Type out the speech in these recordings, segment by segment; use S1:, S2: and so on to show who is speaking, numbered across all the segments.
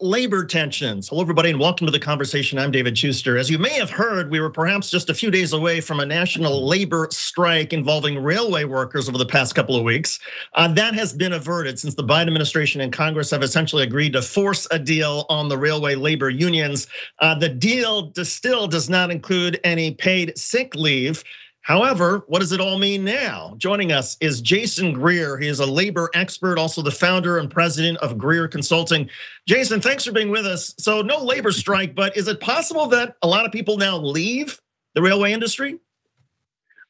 S1: labor tensions. Hello, everybody, and welcome to the conversation. I'm David Shuster. As you may have heard, we were perhaps just a few days away from a national labor strike involving railway workers over the past couple of weeks. Uh, that has been averted since the Biden administration and Congress have essentially agreed to force a deal on the railway labor unions. Uh, the deal still does not include any paid sick leave. However, what does it all mean now? Joining us is Jason Greer. He is a labor expert, also the founder and president of Greer Consulting. Jason, thanks for being with us. So, no labor strike, but is it possible that a lot of people now leave the railway industry?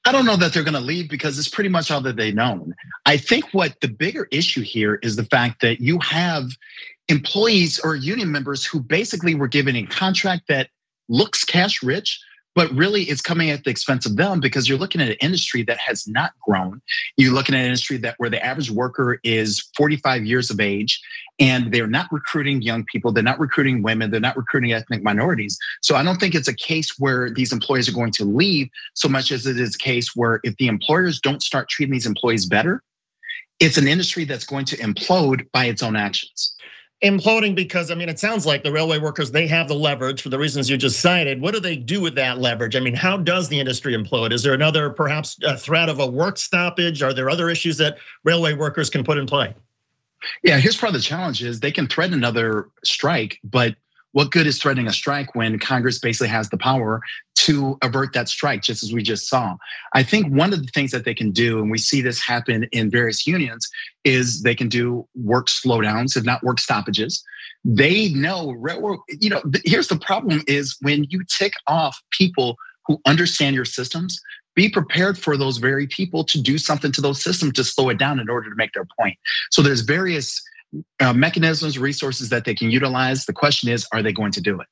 S2: I don't know that they're going to leave because it's pretty much all that they've known. I think what the bigger issue here is the fact that you have employees or union members who basically were given a contract that looks cash rich, but really it's coming at the expense of them because you're looking at an industry that has not grown. You're looking at an industry that where the average worker is 45 years of age and they're not recruiting young people, they're not recruiting women, they're not recruiting ethnic minorities. So I don't think it's a case where these employees are going to leave so much as it is a case where if the employers don't start treating these employees better, it's an industry that's going to implode by its own actions
S1: imploding because I mean, it sounds like the railway workers they have the leverage for the reasons you just cited. What do they do with that leverage? I mean, how does the industry implode? Is there another perhaps a threat of a work stoppage? Are there other issues that railway workers can put in play?
S2: Yeah, here's part of the challenge is they can threaten another strike, but what good is threatening a strike when Congress basically has the power to avert that strike, just as we just saw? I think one of the things that they can do, and we see this happen in various unions, is they can do work slowdowns, if not work stoppages. They know, you know, here's the problem is when you tick off people who understand your systems, be prepared for those very people to do something to those systems to slow it down in order to make their point. So there's various uh, mechanisms, resources that they can utilize. The question is, are they going to do it?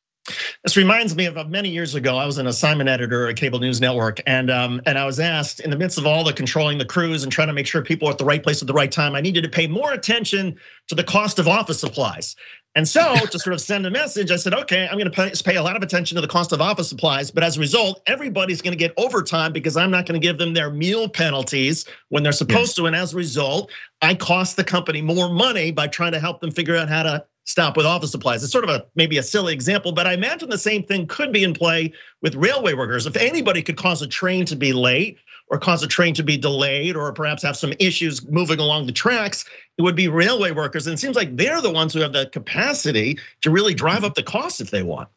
S1: This reminds me of many years ago. I was an assignment editor at Cable News Network, and um, and I was asked in the midst of all the controlling the crews and trying to make sure people are at the right place at the right time. I needed to pay more attention to the cost of office supplies. And so to sort of send a message, I said, okay, I'm going to pay a lot of attention to the cost of office supplies, but as a result, everybody's going to get overtime because I'm not going to give them their meal penalties when they're supposed to. And as a result, I cost the company more money by trying to help them figure out how to stop with office supplies. It's sort of a maybe a silly example, but I imagine the same thing could be in play with railway workers. If anybody could cause a train to be late or cause a train to be delayed or perhaps have some issues moving along the tracks, it would be railway workers. And it seems like they're the ones who have the capacity to really drive up the cost if they want.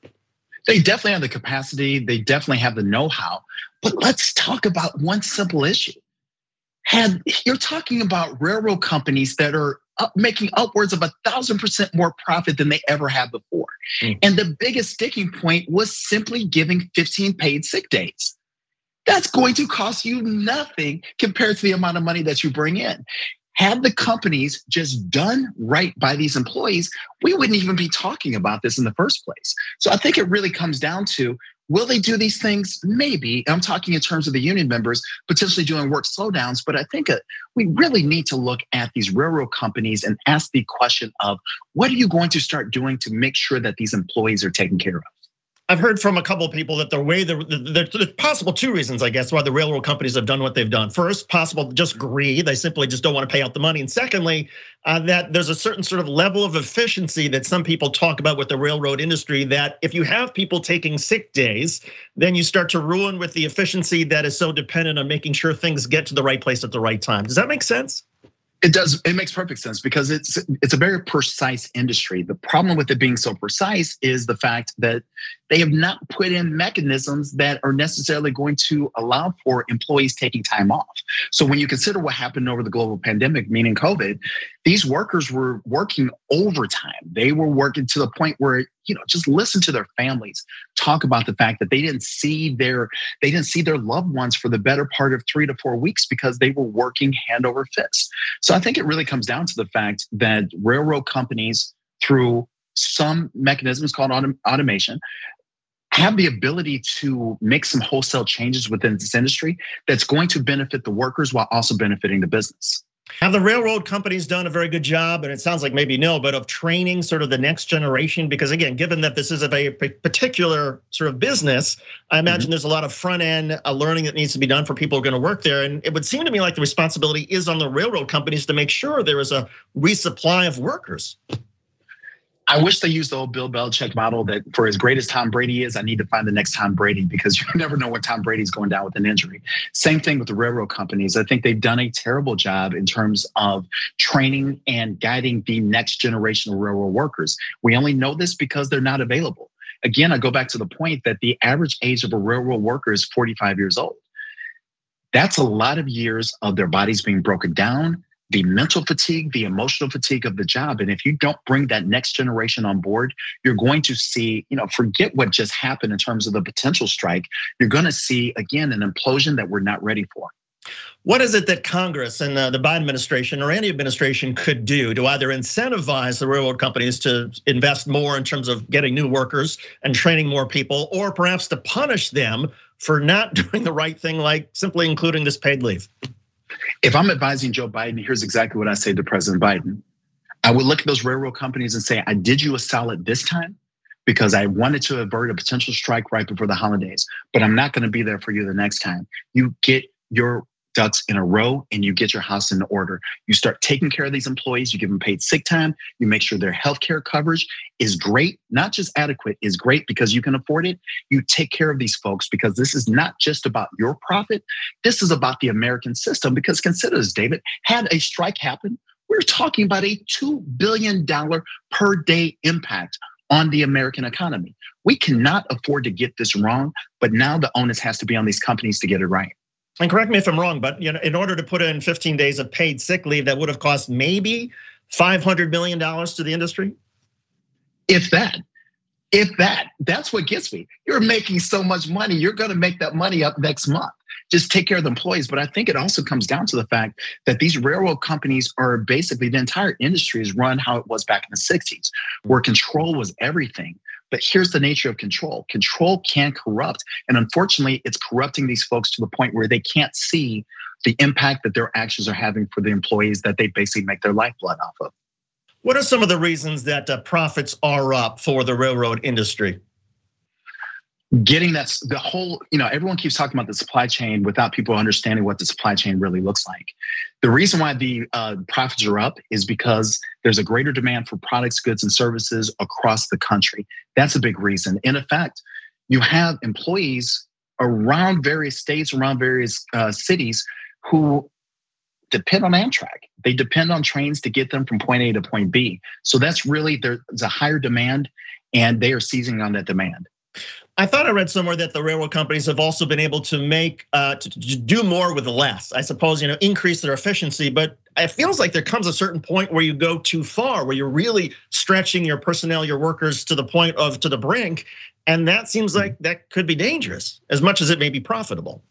S2: They definitely have the capacity, they definitely have the know-how. But let's talk about one simple issue. Had you're talking about railroad companies that are up, making upwards of a thousand percent more profit than they ever had before. Mm. And the biggest sticking point was simply giving 15 paid sick days. That's going to cost you nothing compared to the amount of money that you bring in. Had the companies just done right by these employees, we wouldn't even be talking about this in the first place. So I think it really comes down to Will they do these things? Maybe. I'm talking in terms of the union members potentially doing work slowdowns, but I think uh, we really need to look at these railroad companies and ask the question of what are you going to start doing to make sure that these employees are taken care of?
S1: I've heard from a couple of people that the way the, there's possible two reasons, I guess, why the railroad companies have done what they've done. First, possible just greed; they simply just don't want to pay out the money. And secondly, uh, that there's a certain sort of level of efficiency that some people talk about with the railroad industry. That if you have people taking sick days, then you start to ruin with the efficiency that is so dependent on making sure things get to the right place at the right time. Does that make sense?
S2: It does. It makes perfect sense because it's it's a very precise industry. The problem with it being so precise is the fact that they have not put in mechanisms that are necessarily going to allow for employees taking time off. So when you consider what happened over the global pandemic, meaning COVID, these workers were working overtime. They were working to the point where you know just listen to their families talk about the fact that they didn't see their they didn't see their loved ones for the better part of 3 to 4 weeks because they were working hand over fist. So I think it really comes down to the fact that railroad companies through some mechanisms called autom- automation have the ability to make some wholesale changes within this industry that's going to benefit the workers while also benefiting the business.
S1: Have the railroad companies done a very good job, and it sounds like maybe no, but of training sort of the next generation? Because again, given that this is a very particular sort of business, I imagine mm-hmm. there's a lot of front end uh, learning that needs to be done for people who are going to work there. And it would seem to me like the responsibility is on the railroad companies to make sure there is a resupply of workers.
S2: I wish they used the old Bill Belichick model that for as great as Tom Brady is, I need to find the next Tom Brady because you never know what Tom Brady's going down with an injury. Same thing with the railroad companies. I think they've done a terrible job in terms of training and guiding the next generation of railroad workers. We only know this because they're not available. Again, I go back to the point that the average age of a railroad worker is 45 years old. That's a lot of years of their bodies being broken down, the mental fatigue, the emotional fatigue of the job. And if you don't bring that next generation on board, you're going to see, you know, forget what just happened in terms of the potential strike. You're going to see, again, an implosion that we're not ready for.
S1: What is it that Congress and uh, the Biden administration or any administration could do to either incentivize the railroad companies to invest more in terms of getting new workers and training more people, or perhaps to punish them for not doing the right thing, like simply including this paid leave?
S2: If I'm advising Joe Biden, here's exactly what I say to President Biden. I would look at those railroad companies and say, I did you a solid this time because I wanted to avert a potential strike right before the holidays, but I'm not going to be there for you the next time. You get your ducks in a row and you get your house in order. You start taking care of these employees, you give them paid sick time, you make sure their health care coverage is great, not just adequate, is great because you can afford it. You take care of these folks because this is not just about your profit, this is about the American system. Because consider this, David, had a strike happen, we're talking about a $2 billion per day impact on the American economy. We cannot afford to get this wrong, but now the onus has to be on these companies to get it right
S1: and correct me if I'm wrong, but you know, in order to put in 15 days of paid sick leave, that would have cost maybe 500 million dollars to the industry.
S2: If that, if that, that's what gets me. You're making so much money, you're going to make that money up next month. Just take care of the employees. But I think it also comes down to the fact that these railroad companies are basically the entire industry is run how it was back in the 60s, where control was everything. But here's the nature of control control can corrupt. And unfortunately, it's corrupting these folks to the point where they can't see the impact that their actions are having for the employees that they basically make their lifeblood off of.
S1: What are some of the reasons that uh, profits are up for the railroad industry?
S2: Getting that the whole you know everyone keeps talking about the supply chain without people understanding what the supply chain really looks like. The reason why the uh, profits are up is because there's a greater demand for products goods and services across the country. That's a big reason. In effect you have employees around various states around various uh, cities who depend on amtrak. They depend on trains to get them from point a to point b. So that's really there's a higher demand and they are seizing on that demand
S1: I thought I read somewhere that the railroad companies have also been able to make uh, to, to, do more with less. I suppose you know increase their efficiency, but it feels like there comes a certain point where you go too far, where you're really stretching your personnel, your workers to the point of to the brink, and that seems like that could be dangerous as much as it may be profitable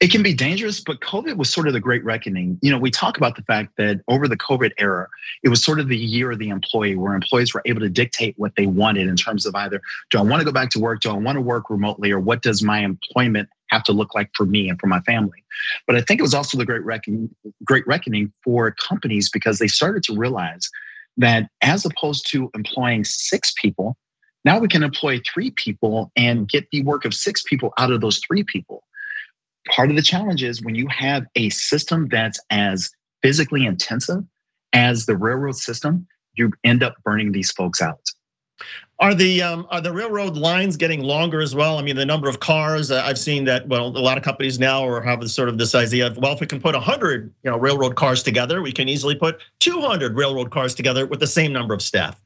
S2: it can be dangerous, but COVID was sort of the great reckoning. You know, we talk about the fact that over the COVID era, it was sort of the year of the employee where employees were able to dictate what they wanted in terms of either do I want to go back to work, do I want to work remotely, or what does my employment have to look like for me and for my family. But I think it was also the great reckoning, great reckoning for companies because they started to realize that as opposed to employing six people, now we can employ three people and get the work of six people out of those three people part of the challenge is when you have a system that's as physically intensive as the railroad system, you end up burning these folks out.
S1: Are the um, are the railroad lines getting longer as well? I mean, the number of cars uh, I've seen that well, a lot of companies now are have sort of this idea of well, if we can put 100 you know railroad cars together, we can easily put 200 railroad cars together with the same number of staff.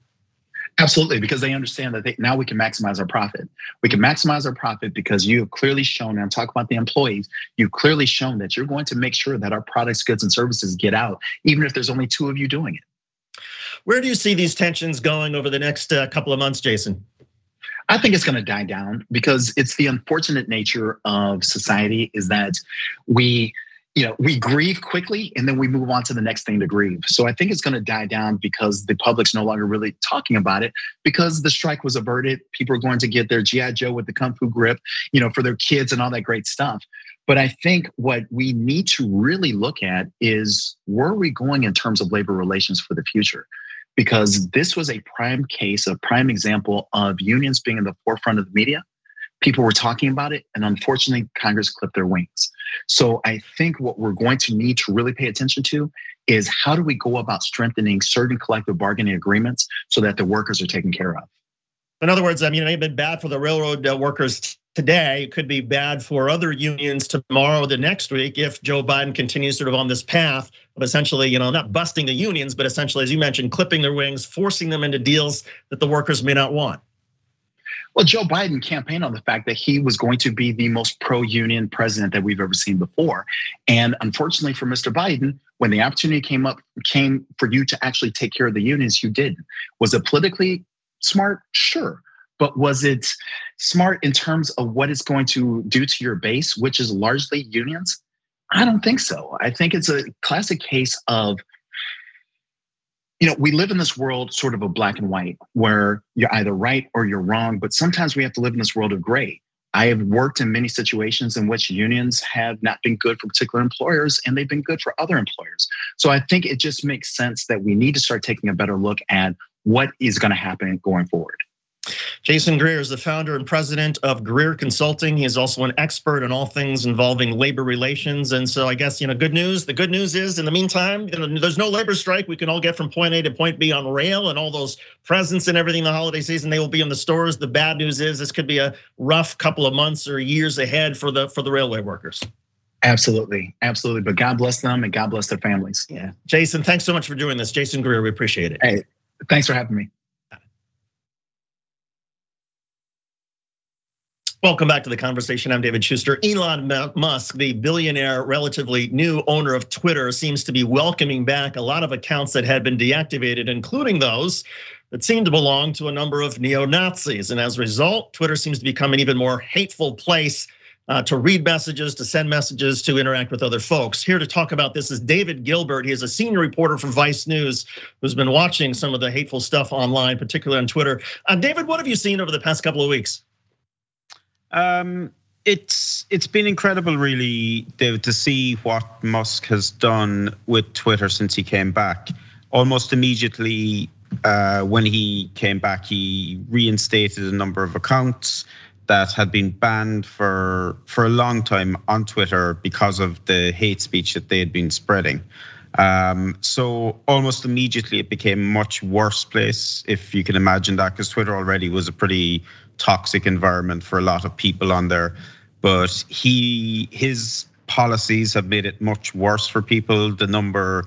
S2: Absolutely, because they understand that they, now we can maximize our profit. We can maximize our profit because you have clearly shown, and I'm talking about the employees, you've clearly shown that you're going to make sure that our products, goods, and services get out, even if there's only two of you doing it.
S1: Where do you see these tensions going over the next uh, couple of months, Jason?
S2: I think it's going to die down because it's the unfortunate nature of society is that we you know, we grieve quickly and then we move on to the next thing to grieve. So I think it's going to die down because the public's no longer really talking about it because the strike was averted. People are going to get their GI Joe with the kung fu grip, you know, for their kids and all that great stuff. But I think what we need to really look at is where are we going in terms of labor relations for the future? Because this was a prime case, a prime example of unions being in the forefront of the media people were talking about it, and unfortunately, Congress clipped their wings. So I think what we're going to need to really pay attention to is how do we go about strengthening certain collective bargaining agreements so that the workers are taken care of?
S1: In other words, I mean, it may have been bad for the railroad uh, workers today. It could be bad for other unions tomorrow, the next week, if Joe Biden continues sort of on this path of essentially, you know, not busting the unions, but essentially, as you mentioned, clipping their wings, forcing them into deals that the workers may not want.
S2: Well, Joe Biden campaigned on the fact that he was going to be the most pro union president that we've ever seen before. And unfortunately for Mr. Biden, when the opportunity came up, came for you to actually take care of the unions, you didn't. Was it politically smart? Sure. But was it smart in terms of what it's going to do to your base, which is largely unions? I don't think so. I think it's a classic case of you know, we live in this world sort of a black and white where you're either right or you're wrong, but sometimes we have to live in this world of gray. I have worked in many situations in which unions have not been good for particular employers and they've been good for other employers. So I think it just makes sense that we need to start taking a better look at what is going to happen going forward.
S1: Jason Greer is the founder and president of Greer Consulting. He is also an expert in all things involving labor relations. And so I guess, you know, good news. The good news is in the meantime, you know, there's no labor strike. We can all get from point A to point B on rail and all those presents and everything the holiday season, they will be in the stores. The bad news is this could be a rough couple of months or years ahead for the for the railway workers.
S2: Absolutely. Absolutely. But God bless them and God bless their families.
S1: Yeah. Jason, thanks so much for doing this. Jason Greer, we appreciate it.
S2: Hey, thanks for having me.
S1: Welcome back to the conversation. I'm David Shuster. Elon Musk, the billionaire, relatively new owner of Twitter, seems to be welcoming back a lot of accounts that had been deactivated, including those that seem to belong to a number of neo Nazis. And as a result, Twitter seems to become an even more hateful place uh, to read messages, to send messages, to interact with other folks. Here to talk about this is David Gilbert. He is a senior reporter for Vice News who's been watching some of the hateful stuff online, particularly on Twitter. Uh, David, what have you seen over the past couple of weeks?
S3: Um, it's it's been incredible, really, David, to see what Musk has done with Twitter since he came back. Almost immediately uh, when he came back, he reinstated a number of accounts that had been banned for for a long time on Twitter because of the hate speech that they had been spreading. Um, so almost immediately it became a much worse place, if you can imagine that, because Twitter already was a pretty toxic environment for a lot of people on there. But he his policies have made it much worse for people. The number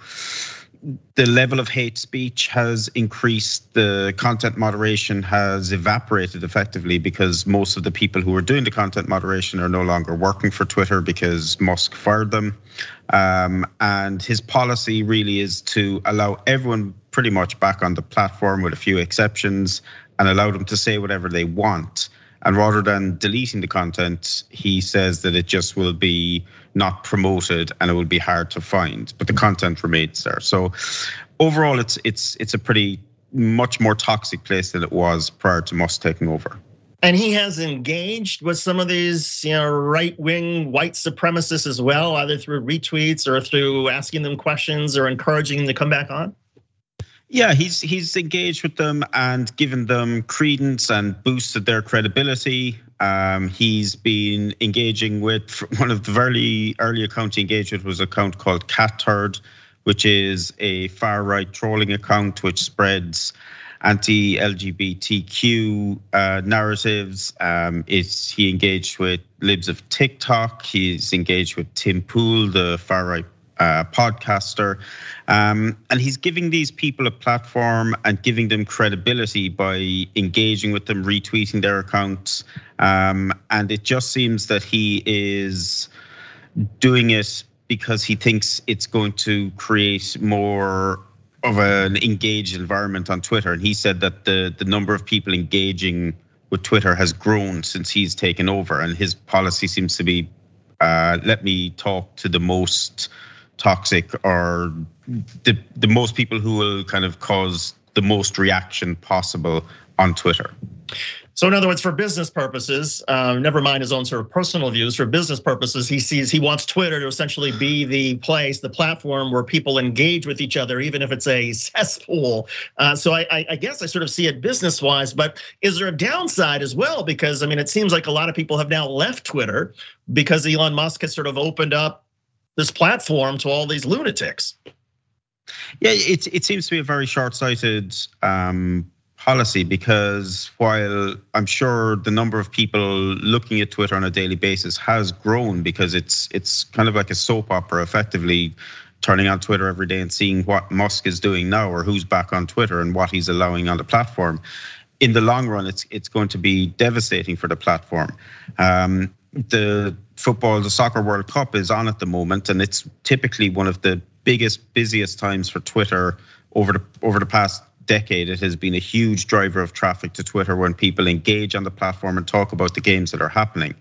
S3: the level of hate speech has increased. The content moderation has evaporated effectively because most of the people who are doing the content moderation are no longer working for Twitter because Musk fired them. Um, and his policy really is to allow everyone pretty much back on the platform with a few exceptions and allow them to say whatever they want. And rather than deleting the content, he says that it just will be not promoted and it will be hard to find, but the content remains there. So overall, it's it's it's a pretty much more toxic place than it was prior to Musk taking over.
S1: And he has engaged with some of these, you know, right-wing white supremacists as well, either through retweets or through asking them questions or encouraging them to come back on.
S3: Yeah, he's he's engaged with them and given them credence and boosted their credibility. Um, he's been engaging with one of the very early accounts he engaged with was an account called Cat Turd, which is a far right trolling account which spreads anti-LGBTQ uh, narratives. Um, he engaged with libs of TikTok. He's engaged with Tim Pool, the far right uh, podcaster. Um, and he's giving these people a platform and giving them credibility by engaging with them, retweeting their accounts. Um, and it just seems that he is doing it because he thinks it's going to create more of an engaged environment on Twitter. And he said that the, the number of people engaging with Twitter has grown since he's taken over. And his policy seems to be uh, let me talk to the most toxic or the the most people who will kind of cause the most reaction possible on Twitter.
S1: So, in other words, for business purposes, uh, never mind his own sort of personal views. For business purposes, he sees he wants Twitter to essentially be the place, the platform where people engage with each other, even if it's a cesspool. Uh, so, I, I guess I sort of see it business wise, but is there a downside as well? Because I mean, it seems like a lot of people have now left Twitter because Elon Musk has sort of opened up this platform to all these lunatics.
S3: Yeah, it it seems to be a very short-sighted um, policy because while I'm sure the number of people looking at Twitter on a daily basis has grown because it's it's kind of like a soap opera, effectively turning on Twitter every day and seeing what Musk is doing now or who's back on Twitter and what he's allowing on the platform. In the long run, it's it's going to be devastating for the platform. Um, the football, the soccer World Cup is on at the moment, and it's typically one of the biggest, busiest times for Twitter over the over the past decade. It has been a huge driver of traffic to Twitter when people engage on the platform and talk about the games that are happening.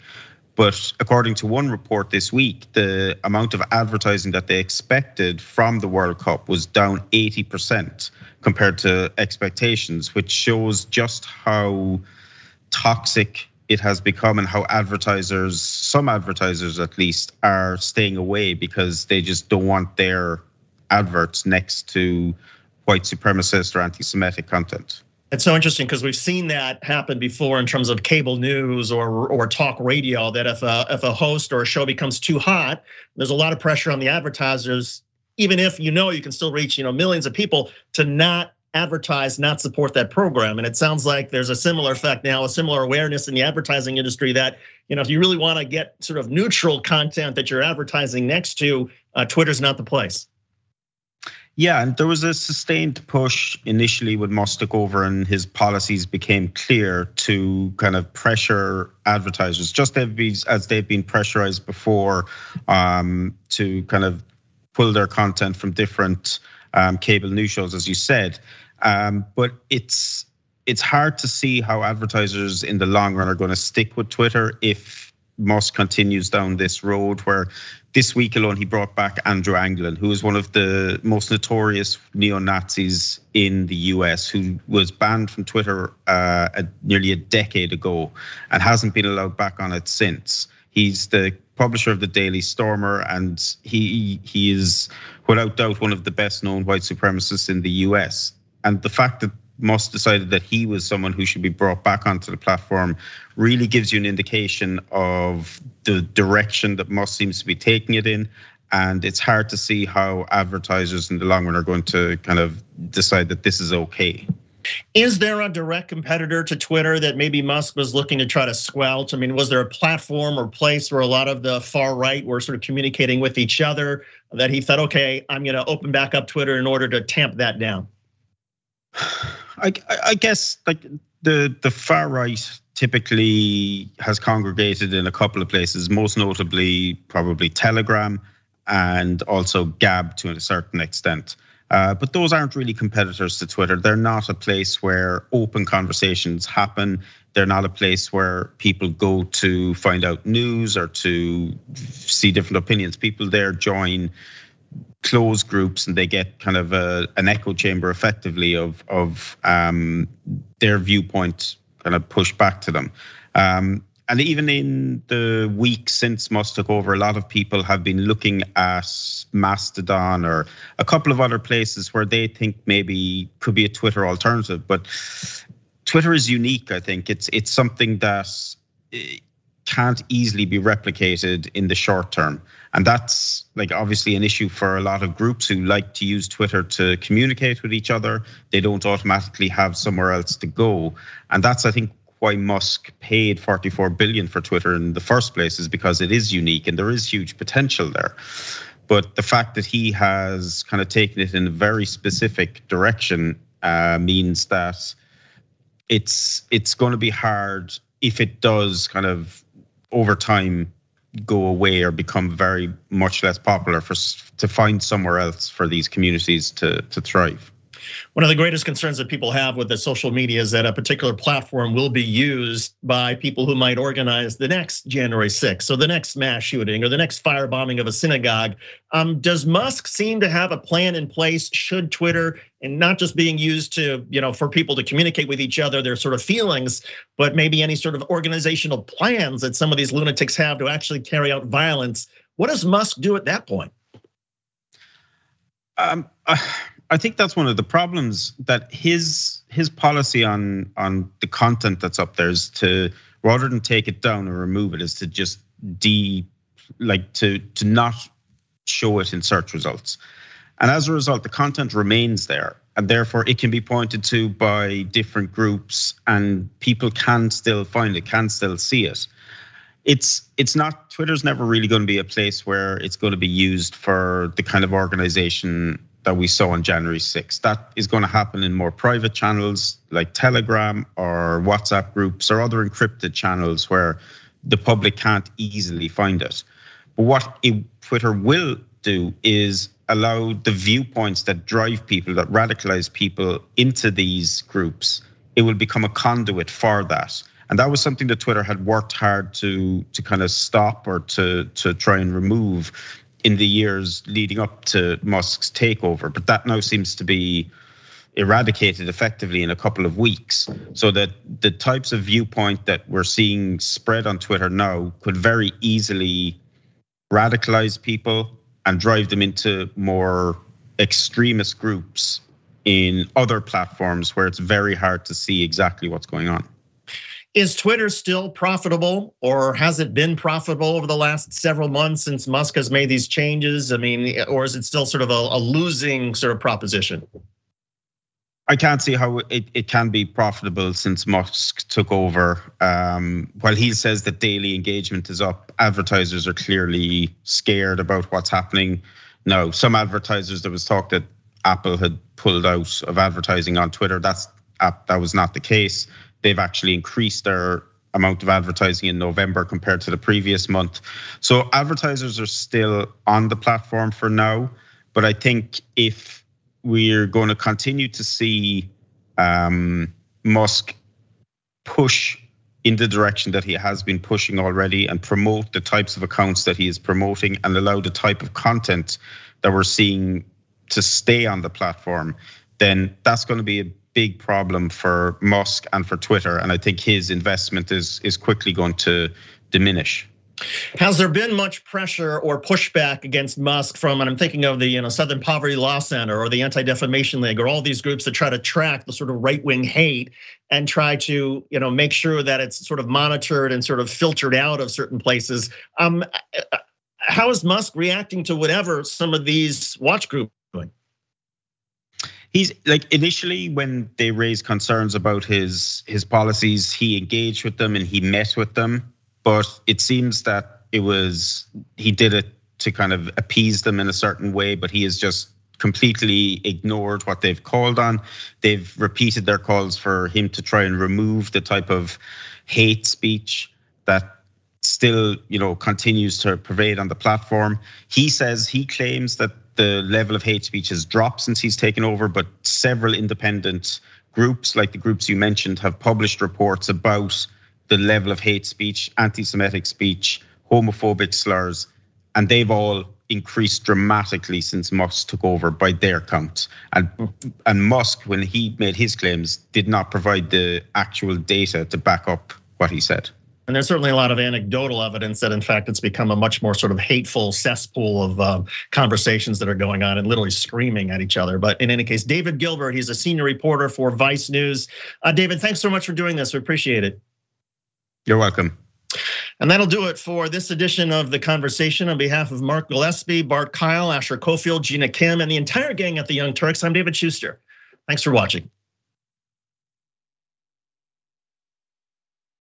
S3: But according to one report this week, the amount of advertising that they expected from the World Cup was down 80% compared to expectations, which shows just how toxic it has become and how advertisers, some advertisers at least, are staying away because they just don't want their adverts next to white supremacist or anti Semitic content.
S1: It's so interesting because we've seen that happen before in terms of cable news or or talk radio. That if a if a host or a show becomes too hot, there's a lot of pressure on the advertisers, even if you know you can still reach you know millions of people to not advertise, not support that program. And it sounds like there's a similar effect now, a similar awareness in the advertising industry that, you know, if you really want to get sort of neutral content that you're advertising next to, uh, Twitter's not the place.
S3: Yeah, and there was a sustained push initially when Musk took over and his policies became clear to kind of pressure advertisers, just as they've been pressurized before um, to kind of pull their content from different um, cable news shows, as you said. Um, but it's it's hard to see how advertisers in the long run are going to stick with Twitter if Musk continues down this road where this week alone he brought back Andrew Anglin, who is one of the most notorious neo-Nazis in the US, who was banned from Twitter uh, nearly a decade ago and hasn't been allowed back on it since. He's the publisher of the Daily Stormer, and he he is without doubt one of the best known white supremacists in the US. And the fact that Musk decided that he was someone who should be brought back onto the platform really gives you an indication of the direction that Musk seems to be taking it in. And it's hard to see how advertisers in the long run are going to kind of decide that this is okay.
S1: Is there a direct competitor to Twitter that maybe Musk was looking to try to squelch? I mean, was there a platform or place where a lot of the far right were sort of communicating with each other that he thought, okay, I'm going to open back up Twitter in order to tamp that down?
S3: I, I guess like the the far right typically has congregated in a couple of places, most notably probably Telegram and also Gab to a certain extent. Uh, but those aren't really competitors to Twitter. They're not a place where open conversations happen. They're not a place where people go to find out news or to see different opinions. People there join closed groups and they get kind of a, an echo chamber effectively of of um, their viewpoint kind of pushed back to them. Um, and even in the week since Musk took over, a lot of people have been looking at Mastodon or a couple of other places where they think maybe could be a Twitter alternative. But Twitter is unique. I think it's it's something that eh, can't easily be replicated in the short term. And that's like obviously an issue for a lot of groups who like to use Twitter to communicate with each other. They don't automatically have somewhere else to go. And that's, I think, why Musk paid 44 billion for Twitter in the first place is because it is unique and there is huge potential there. But the fact that he has kind of taken it in a very specific direction uh, means that it's it's going to be hard if it does kind of over time go away or become very much less popular for to find somewhere else for these communities to to thrive.
S1: One of the greatest concerns that people have with the social media is that a particular platform will be used by people who might organize the next January 6th, so the next mass shooting or the next firebombing of a synagogue. Um, does Musk seem to have a plan in place? Should Twitter and not just being used to, you know, for people to communicate with each other, their sort of feelings, but maybe any sort of organizational plans that some of these lunatics have to actually carry out violence? What does Musk do at that point?
S3: Um, uh, I think that's one of the problems that his his policy on on the content that's up there is to rather than take it down or remove it is to just de like to to not show it in search results. And as a result, the content remains there. And therefore, it can be pointed to by different groups, and people can still find it, can still see it. It's it's not Twitter's never really going to be a place where it's going to be used for the kind of organization that we saw on January 6th. That is going to happen in more private channels like Telegram or WhatsApp groups or other encrypted channels where the public can't easily find it. But what it, Twitter will do is allow the viewpoints that drive people, that radicalize people into these groups, it will become a conduit for that. And that was something that Twitter had worked hard to to kind of stop or to to try and remove in the years leading up to Musk's takeover. But that now seems to be eradicated effectively in a couple of weeks so that the types of viewpoint that we're seeing spread on Twitter now could very easily radicalize people and drive them into more extremist groups in other platforms where it's very hard to see exactly what's going on.
S1: Is Twitter still profitable or has it been profitable over the last several months since Musk has made these changes? I mean, or is it still sort of a, a losing sort of proposition?
S3: I can't see how it, it can be profitable since Musk took over. Um, while he says that daily engagement is up, advertisers are clearly scared about what's happening. Now, some advertisers, there was talk that Apple had pulled out of advertising on Twitter. That's that was not the case. They've actually increased their amount of advertising in November compared to the previous month. So advertisers are still on the platform for now, but I think if we're going to continue to see um, Musk push in the direction that he has been pushing already and promote the types of accounts that he is promoting and allow the type of content that we're seeing to stay on the platform, then that's going to be a big problem for Musk and for Twitter. And I think his investment is is quickly going to diminish.
S1: Has there been much pressure or pushback against Musk from, and I'm thinking of the you know Southern Poverty Law Center or the Anti-Defamation League or all these groups that try to track the sort of right-wing hate and try to you know make sure that it's sort of monitored and sort of filtered out of certain places. Um, how is Musk reacting to whatever some of these watch groups doing?
S3: He's like initially when they raised concerns about his his policies, he engaged with them and he met with them but it seems that it was he did it to kind of appease them in a certain way, but he has just completely ignored what they've called on. They've repeated their calls for him to try and remove the type of hate speech that still, you know, continues to pervade on the platform. He says he claims that the level of hate speech has dropped since he's taken over, but several independent groups, like the groups you mentioned, have published reports about the level of hate speech, anti Semitic speech, homophobic slurs, and they've all increased dramatically since Musk took over by their count. And and Musk, when he made his claims, did not provide the actual data to back up what he said.
S1: And there's certainly a lot of anecdotal evidence that, in fact, it's become a much more sort of hateful cesspool of uh, conversations that are going on and literally screaming at each other. But in any case, David Gilbert, he's a senior reporter for Vice News. Uh, David, thanks so much for doing this. We appreciate it.
S3: You're welcome.
S1: And that'll do it for this edition of The Conversation. On behalf of Mark Gillespie, Bart Kyle, Asher Cofield, Gina Kim, and the entire gang at the Young Turks, I'm David Shuster. Thanks for watching.